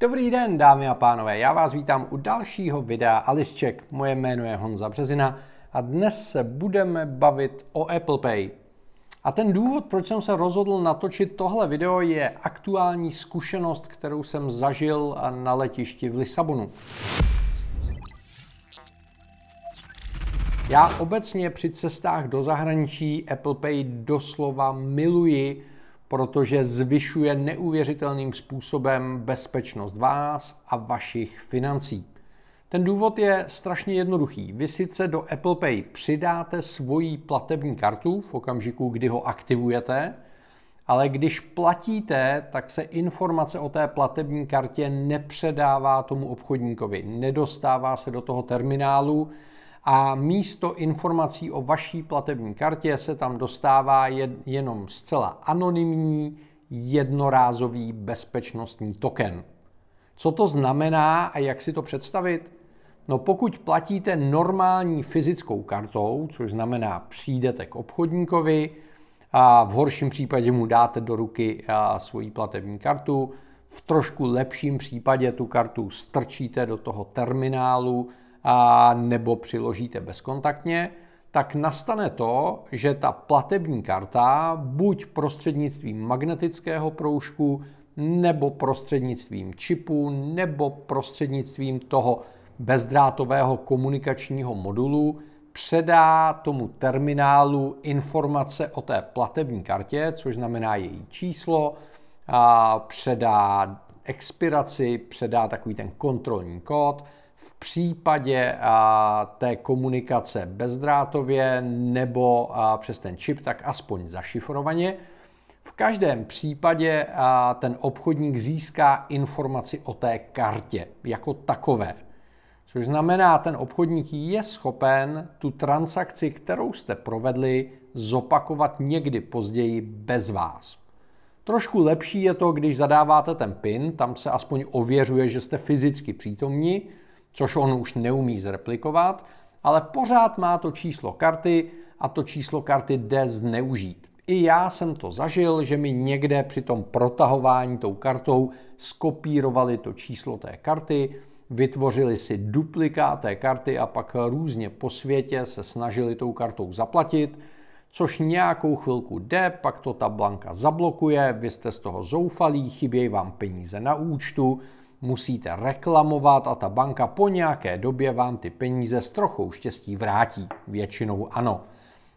Dobrý den, dámy a pánové, já vás vítám u dalšího videa Alisček. Moje jméno je Honza Březina a dnes se budeme bavit o Apple Pay. A ten důvod, proč jsem se rozhodl natočit tohle video, je aktuální zkušenost, kterou jsem zažil na letišti v Lisabonu. Já obecně při cestách do zahraničí Apple Pay doslova miluji, protože zvyšuje neuvěřitelným způsobem bezpečnost vás a vašich financí. Ten důvod je strašně jednoduchý. Vy sice do Apple Pay přidáte svoji platební kartu v okamžiku, kdy ho aktivujete, ale když platíte, tak se informace o té platební kartě nepředává tomu obchodníkovi. Nedostává se do toho terminálu, a místo informací o vaší platební kartě se tam dostává jenom zcela anonymní jednorázový bezpečnostní token. Co to znamená a jak si to představit? No pokud platíte normální fyzickou kartou, což znamená přijdete k obchodníkovi a v horším případě mu dáte do ruky svoji platební kartu, v trošku lepším případě tu kartu strčíte do toho terminálu a nebo přiložíte bezkontaktně, tak nastane to, že ta platební karta buď prostřednictvím magnetického proužku, nebo prostřednictvím čipu, nebo prostřednictvím toho bezdrátového komunikačního modulu předá tomu terminálu informace o té platební kartě, což znamená její číslo, a předá expiraci, předá takový ten kontrolní kód případě té komunikace bezdrátově nebo přes ten čip, tak aspoň zašifrovaně. V každém případě ten obchodník získá informaci o té kartě jako takové. Což znamená, ten obchodník je schopen tu transakci, kterou jste provedli, zopakovat někdy později bez vás. Trošku lepší je to, když zadáváte ten PIN, tam se aspoň ověřuje, že jste fyzicky přítomní, což on už neumí zreplikovat, ale pořád má to číslo karty a to číslo karty jde zneužít. I já jsem to zažil, že mi někde při tom protahování tou kartou skopírovali to číslo té karty, vytvořili si duplikát té karty a pak různě po světě se snažili tou kartou zaplatit, což nějakou chvilku jde, pak to ta blanka zablokuje, vy jste z toho zoufalí, chybějí vám peníze na účtu, musíte reklamovat a ta banka po nějaké době vám ty peníze s trochou štěstí vrátí. Většinou ano.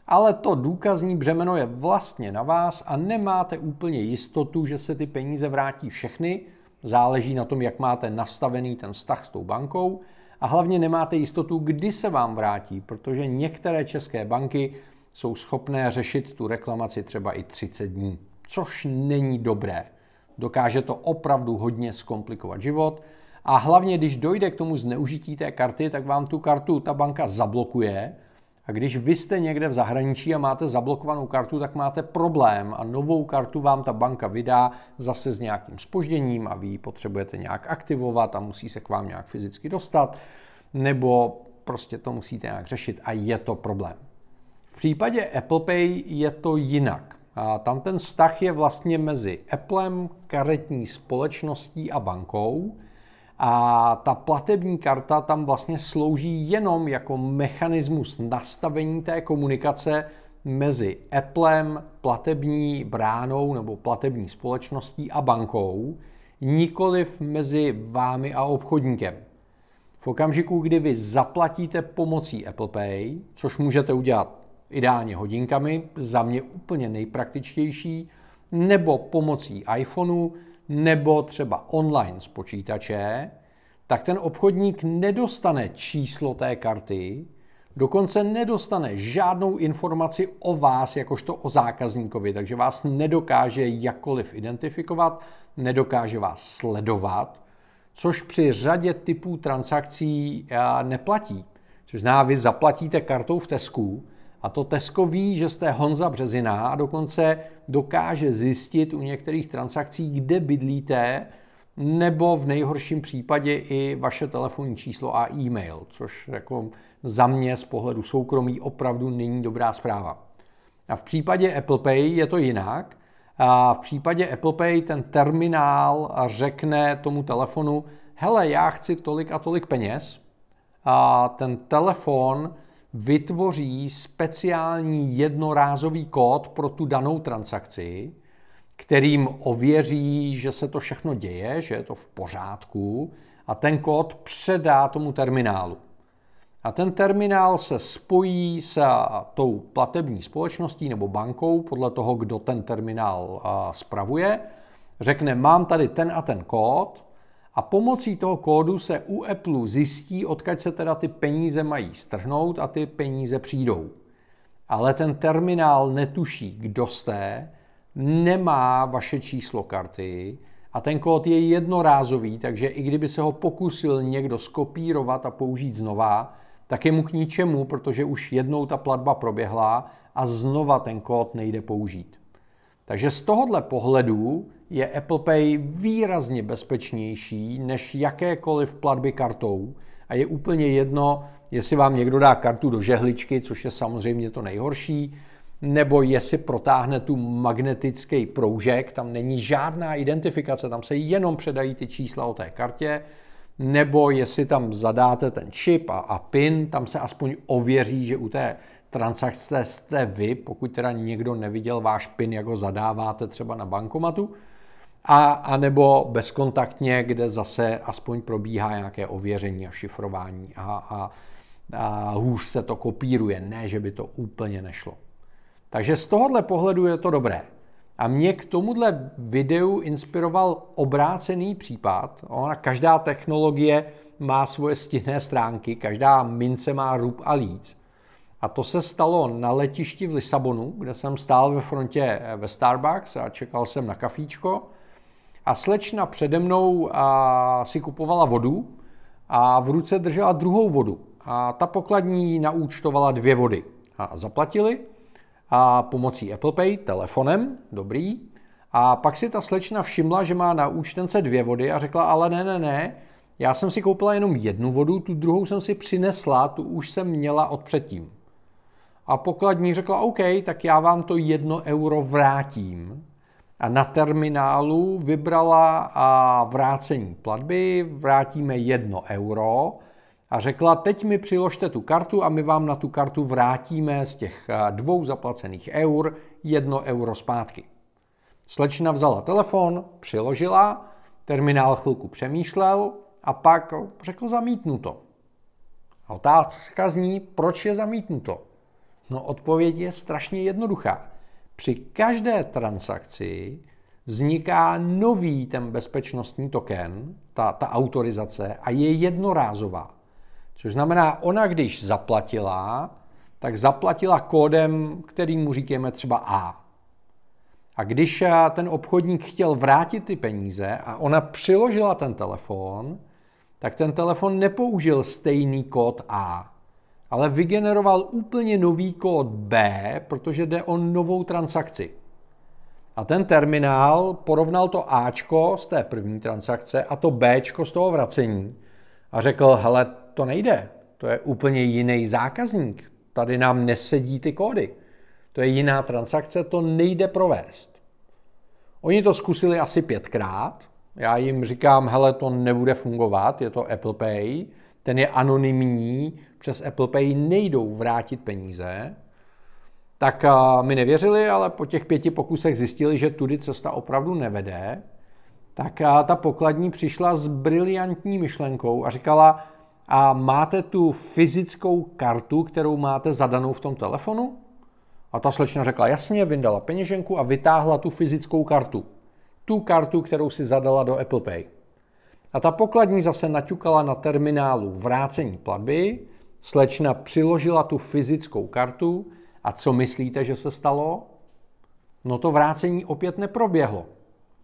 Ale to důkazní břemeno je vlastně na vás a nemáte úplně jistotu, že se ty peníze vrátí všechny. Záleží na tom, jak máte nastavený ten vztah s tou bankou. A hlavně nemáte jistotu, kdy se vám vrátí, protože některé české banky jsou schopné řešit tu reklamaci třeba i 30 dní, což není dobré dokáže to opravdu hodně zkomplikovat život. A hlavně, když dojde k tomu zneužití té karty, tak vám tu kartu ta banka zablokuje. A když vy jste někde v zahraničí a máte zablokovanou kartu, tak máte problém a novou kartu vám ta banka vydá zase s nějakým spožděním a vy ji potřebujete nějak aktivovat a musí se k vám nějak fyzicky dostat, nebo prostě to musíte nějak řešit a je to problém. V případě Apple Pay je to jinak. A tam ten vztah je vlastně mezi Applem, karetní společností a bankou. A ta platební karta tam vlastně slouží jenom jako mechanismus nastavení té komunikace mezi Applem, platební bránou nebo platební společností a bankou, nikoliv mezi vámi a obchodníkem. V okamžiku, kdy vy zaplatíte pomocí Apple Pay, což můžete udělat ideálně hodinkami, za mě úplně nejpraktičtější, nebo pomocí iPhoneu, nebo třeba online z počítače, tak ten obchodník nedostane číslo té karty, dokonce nedostane žádnou informaci o vás, jakožto o zákazníkovi, takže vás nedokáže jakkoliv identifikovat, nedokáže vás sledovat, což při řadě typů transakcí eh, neplatí. Což znamená, vy zaplatíte kartou v Tesku, a to Tesco ví, že jste Honza Březina a dokonce dokáže zjistit u některých transakcí, kde bydlíte, nebo v nejhorším případě i vaše telefonní číslo a e-mail, což jako za mě z pohledu soukromí opravdu není dobrá zpráva. A v případě Apple Pay je to jinak A v případě Apple Pay ten terminál řekne tomu telefonu, hele, já chci tolik a tolik peněz. A ten telefon vytvoří speciální jednorázový kód pro tu danou transakci, kterým ověří, že se to všechno děje, že je to v pořádku a ten kód předá tomu terminálu. A ten terminál se spojí s tou platební společností nebo bankou, podle toho, kdo ten terminál spravuje, řekne, mám tady ten a ten kód a pomocí toho kódu se u Apple zjistí, odkud se teda ty peníze mají strhnout a ty peníze přijdou. Ale ten terminál netuší, kdo jste, nemá vaše číslo karty a ten kód je jednorázový, takže i kdyby se ho pokusil někdo skopírovat a použít znova, tak je mu k ničemu, protože už jednou ta platba proběhla a znova ten kód nejde použít. Takže z tohohle pohledu je Apple Pay výrazně bezpečnější než jakékoliv platby kartou. A je úplně jedno, jestli vám někdo dá kartu do žehličky, což je samozřejmě to nejhorší, nebo jestli protáhne tu magnetický proužek, tam není žádná identifikace, tam se jenom předají ty čísla o té kartě, nebo jestli tam zadáte ten čip a, a PIN, tam se aspoň ověří, že u té transakce jste vy, pokud teda někdo neviděl váš PIN, jak ho zadáváte třeba na bankomatu, a, a nebo bezkontaktně, kde zase aspoň probíhá nějaké ověření a šifrování a, a, a hůř se to kopíruje, ne, že by to úplně nešlo. Takže z tohohle pohledu je to dobré. A mě k tomuhle videu inspiroval obrácený případ. Ona, každá technologie má svoje stinné stránky, každá mince má rub a líc. A to se stalo na letišti v Lisabonu, kde jsem stál ve frontě ve Starbucks a čekal jsem na kafíčko. A slečna přede mnou a, si kupovala vodu a v ruce držela druhou vodu. A ta pokladní naúčtovala dvě vody. A zaplatili a pomocí Apple Pay telefonem, dobrý. A pak si ta slečna všimla, že má na účtence dvě vody a řekla, ale ne, ne, ne, já jsem si koupila jenom jednu vodu, tu druhou jsem si přinesla, tu už jsem měla od předtím. A pokladní řekla, OK, tak já vám to jedno euro vrátím. A na terminálu vybrala a vrácení platby, vrátíme jedno euro a řekla, teď mi přiložte tu kartu a my vám na tu kartu vrátíme z těch eh, dvou zaplacených eur jedno euro zpátky. Slečna vzala telefon, přiložila, terminál chvilku přemýšlel a pak řekl zamítnuto. A otázka zní, proč je zamítnuto? No odpověď je strašně jednoduchá. Při každé transakci vzniká nový ten bezpečnostní token, ta, ta autorizace, a je jednorázová. Což znamená, ona když zaplatila, tak zaplatila kódem, který mu říkáme třeba A. A když ten obchodník chtěl vrátit ty peníze a ona přiložila ten telefon, tak ten telefon nepoužil stejný kód A, ale vygeneroval úplně nový kód B, protože jde o novou transakci. A ten terminál porovnal to Ačko z té první transakce a to Bčko z toho vracení a řekl, hele, to nejde. To je úplně jiný zákazník. Tady nám nesedí ty kódy. To je jiná transakce, to nejde provést. Oni to zkusili asi pětkrát. Já jim říkám, hele, to nebude fungovat, je to Apple Pay. Ten je anonymní, přes Apple Pay nejdou vrátit peníze. Tak mi nevěřili, ale po těch pěti pokusech zjistili, že tudy cesta opravdu nevede. Tak ta pokladní přišla s briliantní myšlenkou a říkala, a máte tu fyzickou kartu, kterou máte zadanou v tom telefonu? A ta slečna řekla jasně, vyndala peněženku a vytáhla tu fyzickou kartu. Tu kartu, kterou si zadala do Apple Pay. A ta pokladní zase naťukala na terminálu vrácení platby, slečna přiložila tu fyzickou kartu a co myslíte, že se stalo? No to vrácení opět neproběhlo.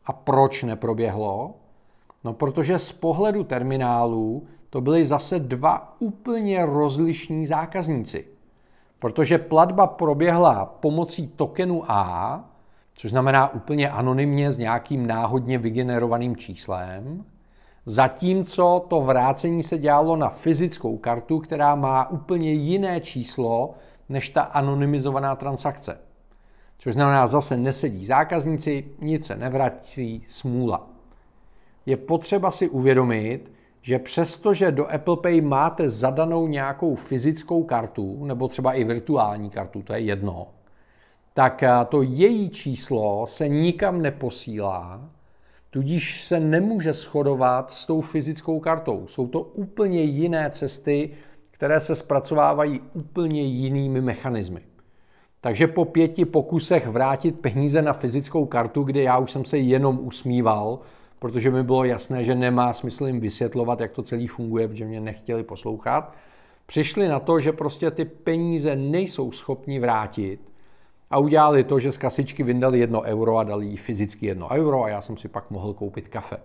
A proč neproběhlo? No protože z pohledu terminálu to byly zase dva úplně rozlišní zákazníci. Protože platba proběhla pomocí tokenu A, což znamená úplně anonymně s nějakým náhodně vygenerovaným číslem, zatímco to vrácení se dělalo na fyzickou kartu, která má úplně jiné číslo než ta anonymizovaná transakce. Což znamená, zase nesedí zákazníci, nic se nevrací, smůla. Je potřeba si uvědomit, že přestože do Apple Pay máte zadanou nějakou fyzickou kartu, nebo třeba i virtuální kartu, to je jedno, tak eh, to její číslo se nikam neposílá, tudíž se nemůže shodovat s tou fyzickou kartou. Jsou to úplně jiné cesty, které se zpracovávají úplně jinými mechanismy. Takže po pěti pokusech vrátit peníze na fyzickou kartu, kde já už jsem se jenom usmíval, protože mi bylo jasné, že nemá smysl jim vysvětlovat, jak to celý funguje, protože mě nechtěli poslouchat, přišli na to, že prostě ty peníze nejsou schopni vrátit a udělali to, že z kasičky vyndali jedno euro a dali jí fyzicky jedno euro a já jsem si pak mohl koupit kafe.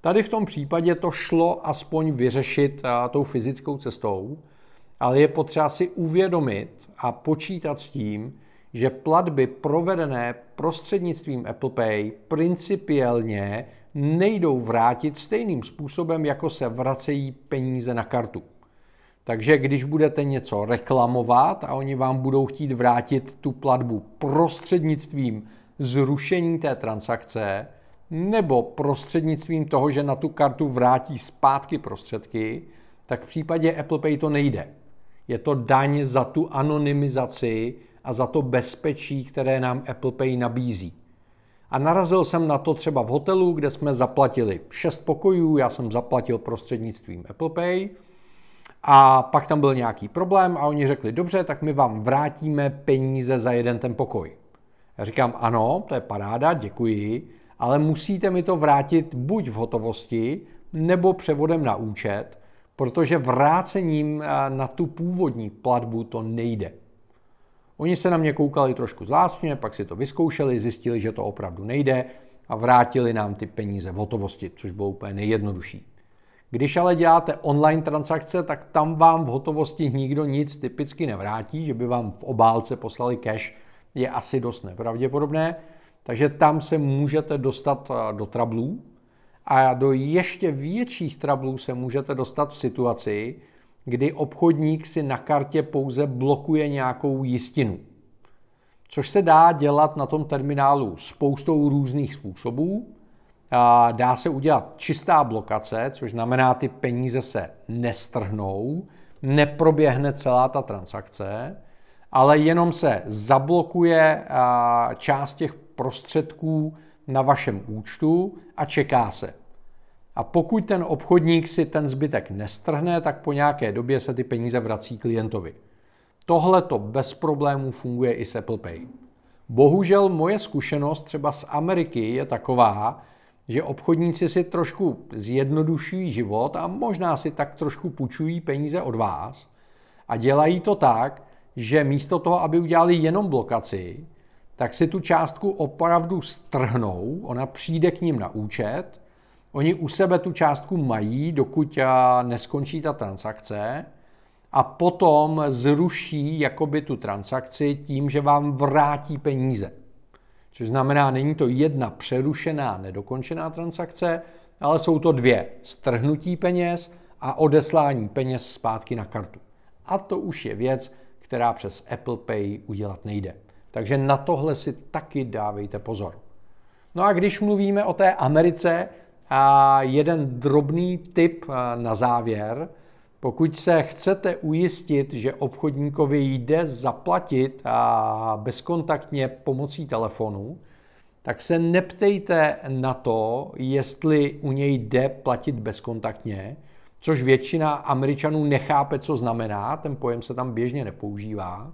Tady v tom případě to šlo aspoň vyřešit tou fyzickou cestou, ale je potřeba si uvědomit a počítat s tím, že platby provedené prostřednictvím Apple Pay principiálně nejdou vrátit stejným způsobem, jako se vracejí peníze na kartu. Takže když budete něco reklamovat a oni vám budou chtít vrátit tu platbu prostřednictvím zrušení té transakce nebo prostřednictvím toho, že na tu kartu vrátí zpátky prostředky, tak v případě Apple Pay to nejde. Je to daň za tu anonymizaci a za to bezpečí, které nám Apple Pay nabízí. A narazil jsem na to třeba v hotelu, kde jsme zaplatili 6 pokojů, já jsem zaplatil prostřednictvím Apple Pay a pak tam byl nějaký problém a oni řekli, dobře, tak my vám vrátíme peníze za jeden ten pokoj. Já říkám, ano, to je paráda, děkuji, ale musíte mi to vrátit buď v hotovosti, nebo převodem na účet, protože vrácením eh, na tu původní platbu to nejde. Oni se na mě koukali trošku zvláštně, pak si to vyzkoušeli, zjistili, že to opravdu nejde a vrátili nám ty peníze v hotovosti, což bylo úplně nejjednodušší. Když ale děláte online transakce, tak tam vám v hotovosti nikdo nic typicky nevrátí, že by vám v obálce poslali cash, je asi dost nepravděpodobné, takže tam se můžete dostat eh, do trablů a do ještě větších trablů se můžete dostat v situaci, kdy obchodník si na kartě pouze blokuje nějakou jistinu. Což se dá dělat na tom terminálu spoustou různých způsobů. Dá se udělat čistá blokace, což znamená, ty peníze se nestrhnou, neproběhne celá ta transakce, ale jenom se zablokuje část těch prostředků na vašem účtu a čeká se. A pokud ten obchodník si ten zbytek nestrhne, tak po nějaké době se ty peníze vrací klientovi. Tohle to bez problémů funguje i s Apple Pay. Bohužel moje zkušenost třeba z Ameriky je taková, že obchodníci si trošku zjednodušují život a možná si tak trošku půjčují peníze od vás a dělají to tak, že místo toho, aby udělali jenom blokaci, tak si tu částku opravdu strhnou, ona přijde k ním na účet Oni u sebe tu částku mají, dokud neskončí ta transakce a potom zruší jakoby tu transakci tím, že vám vrátí peníze. Což znamená, není to jedna přerušená, nedokončená transakce, ale jsou to dvě. Strhnutí peněz a odeslání peněz zpátky na kartu. A to už je věc, která přes Apple Pay udělat nejde. Takže na tohle si taky dávejte pozor. No a když mluvíme o té Americe, a jeden drobný tip na závěr. Pokud se chcete ujistit, že obchodníkovi jde zaplatit bezkontaktně pomocí telefonu, tak se neptejte na to, jestli u něj jde platit bezkontaktně, což většina Američanů nechápe, co znamená, ten pojem se tam běžně nepoužívá,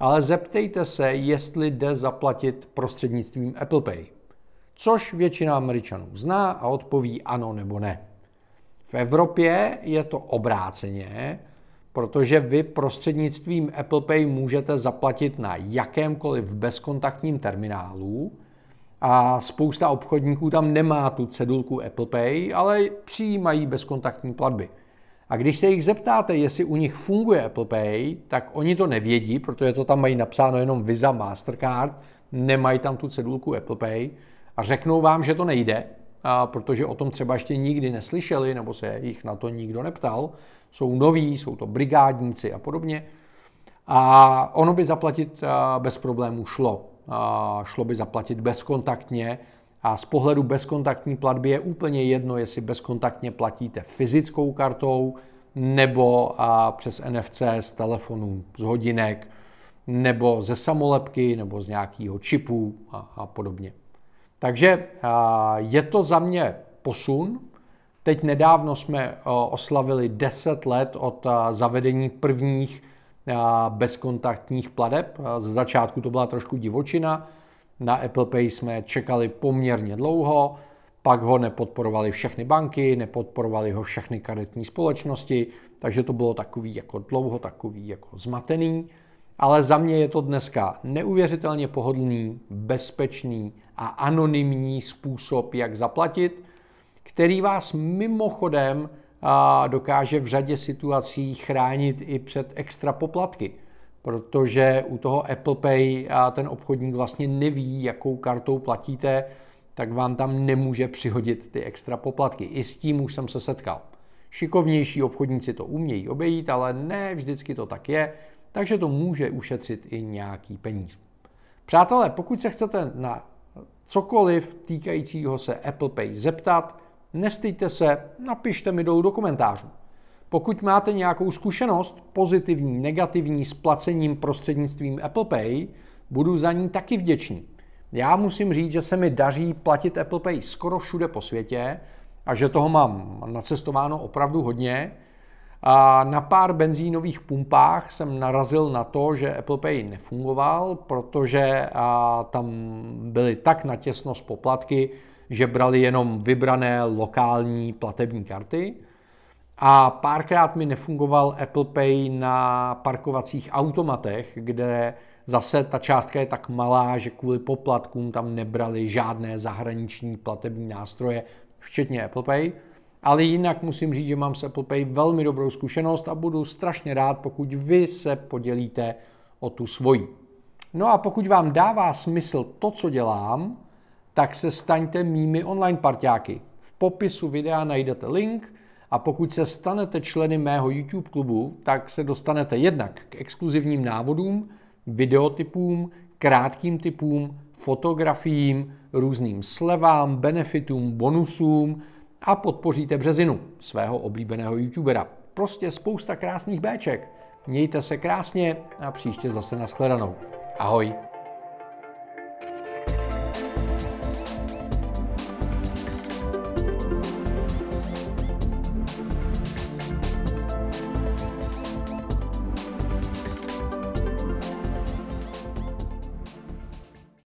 ale zeptejte se, jestli jde zaplatit prostřednictvím Apple Pay což většina Američanů zná a odpoví ano nebo ne. V Evropě je to obráceně, protože vy prostřednictvím Apple Pay můžete zaplatit na jakémkoliv bezkontaktním terminálu a spousta obchodníků tam nemá tu cedulku Apple Pay, ale přijímají bezkontaktní platby. A když se jich zeptáte, jestli u nich funguje Apple Pay, tak oni to nevědí, protože to tam mají napsáno jenom Visa, Mastercard, nemají tam tu cedulku Apple Pay, a řeknou vám, že to nejde, a protože o tom třeba ještě nikdy neslyšeli, nebo se jich na to nikdo neptal, jsou noví, jsou to brigádníci a podobně. A ono by zaplatit bez problémů šlo. šlo by zaplatit bezkontaktně a z pohledu bezkontaktní platby je úplně jedno, jestli bezkontaktně platíte fyzickou kartou nebo přes NFC z telefonu, z hodinek, nebo ze samolepky, nebo z nějakého čipu a, a podobně. Takže je to za mě posun. Teď nedávno jsme oslavili 10 let od zavedení prvních bezkontaktních pladeb. Ze začátku to byla trošku divočina. Na Apple Pay jsme čekali poměrně dlouho, pak ho nepodporovali všechny banky, nepodporovali ho všechny karetní společnosti, takže to bylo takový jako dlouho, takový jako zmatený. Ale za mě je to dneska neuvěřitelně pohodlný, bezpečný a anonymní způsob, jak zaplatit, který vás mimochodem dokáže v řadě situací chránit i před extra poplatky. Protože u toho Apple Pay ten obchodník vlastně neví, jakou kartou platíte, tak vám tam nemůže přihodit ty extra poplatky. I s tím už jsem se setkal. Šikovnější obchodníci to umějí obejít, ale ne vždycky to tak je, takže to může ušetřit i nějaký peníz. Přátelé, pokud se chcete na cokoliv týkajícího se Apple Pay zeptat, nestýďte se, napište mi dolů do komentářů. Pokud máte nějakou zkušenost, pozitivní, negativní, s placením prostřednictvím Apple Pay, budu za ní taky vděčný. Já musím říct, že se mi daří platit Apple Pay skoro všude po světě a že toho mám nacestováno opravdu hodně. A na pár benzínových pumpách jsem narazil na to, že Apple Pay nefungoval, protože tam byly tak natěsno z poplatky, že brali jenom vybrané lokální platební karty. A párkrát mi nefungoval Apple Pay na parkovacích automatech, kde zase ta částka je tak malá, že kvůli poplatkům tam nebrali žádné zahraniční platební nástroje, včetně Apple Pay. Ale jinak musím říct, že mám s Apple Pay velmi dobrou zkušenost a budu strašně rád, pokud vy se podělíte o tu svoji. No a pokud vám dává smysl to, co dělám, tak se staňte mými online parťáky. V popisu videa najdete link a pokud se stanete členy mého YouTube klubu, tak se dostanete jednak k exkluzivním návodům, videotypům, krátkým typům, fotografiím, různým slevám, benefitům, bonusům a podpoříte Březinu, svého oblíbeného youtubera. Prostě spousta krásných béček. Mějte se krásně a příště zase nashledanou. Ahoj.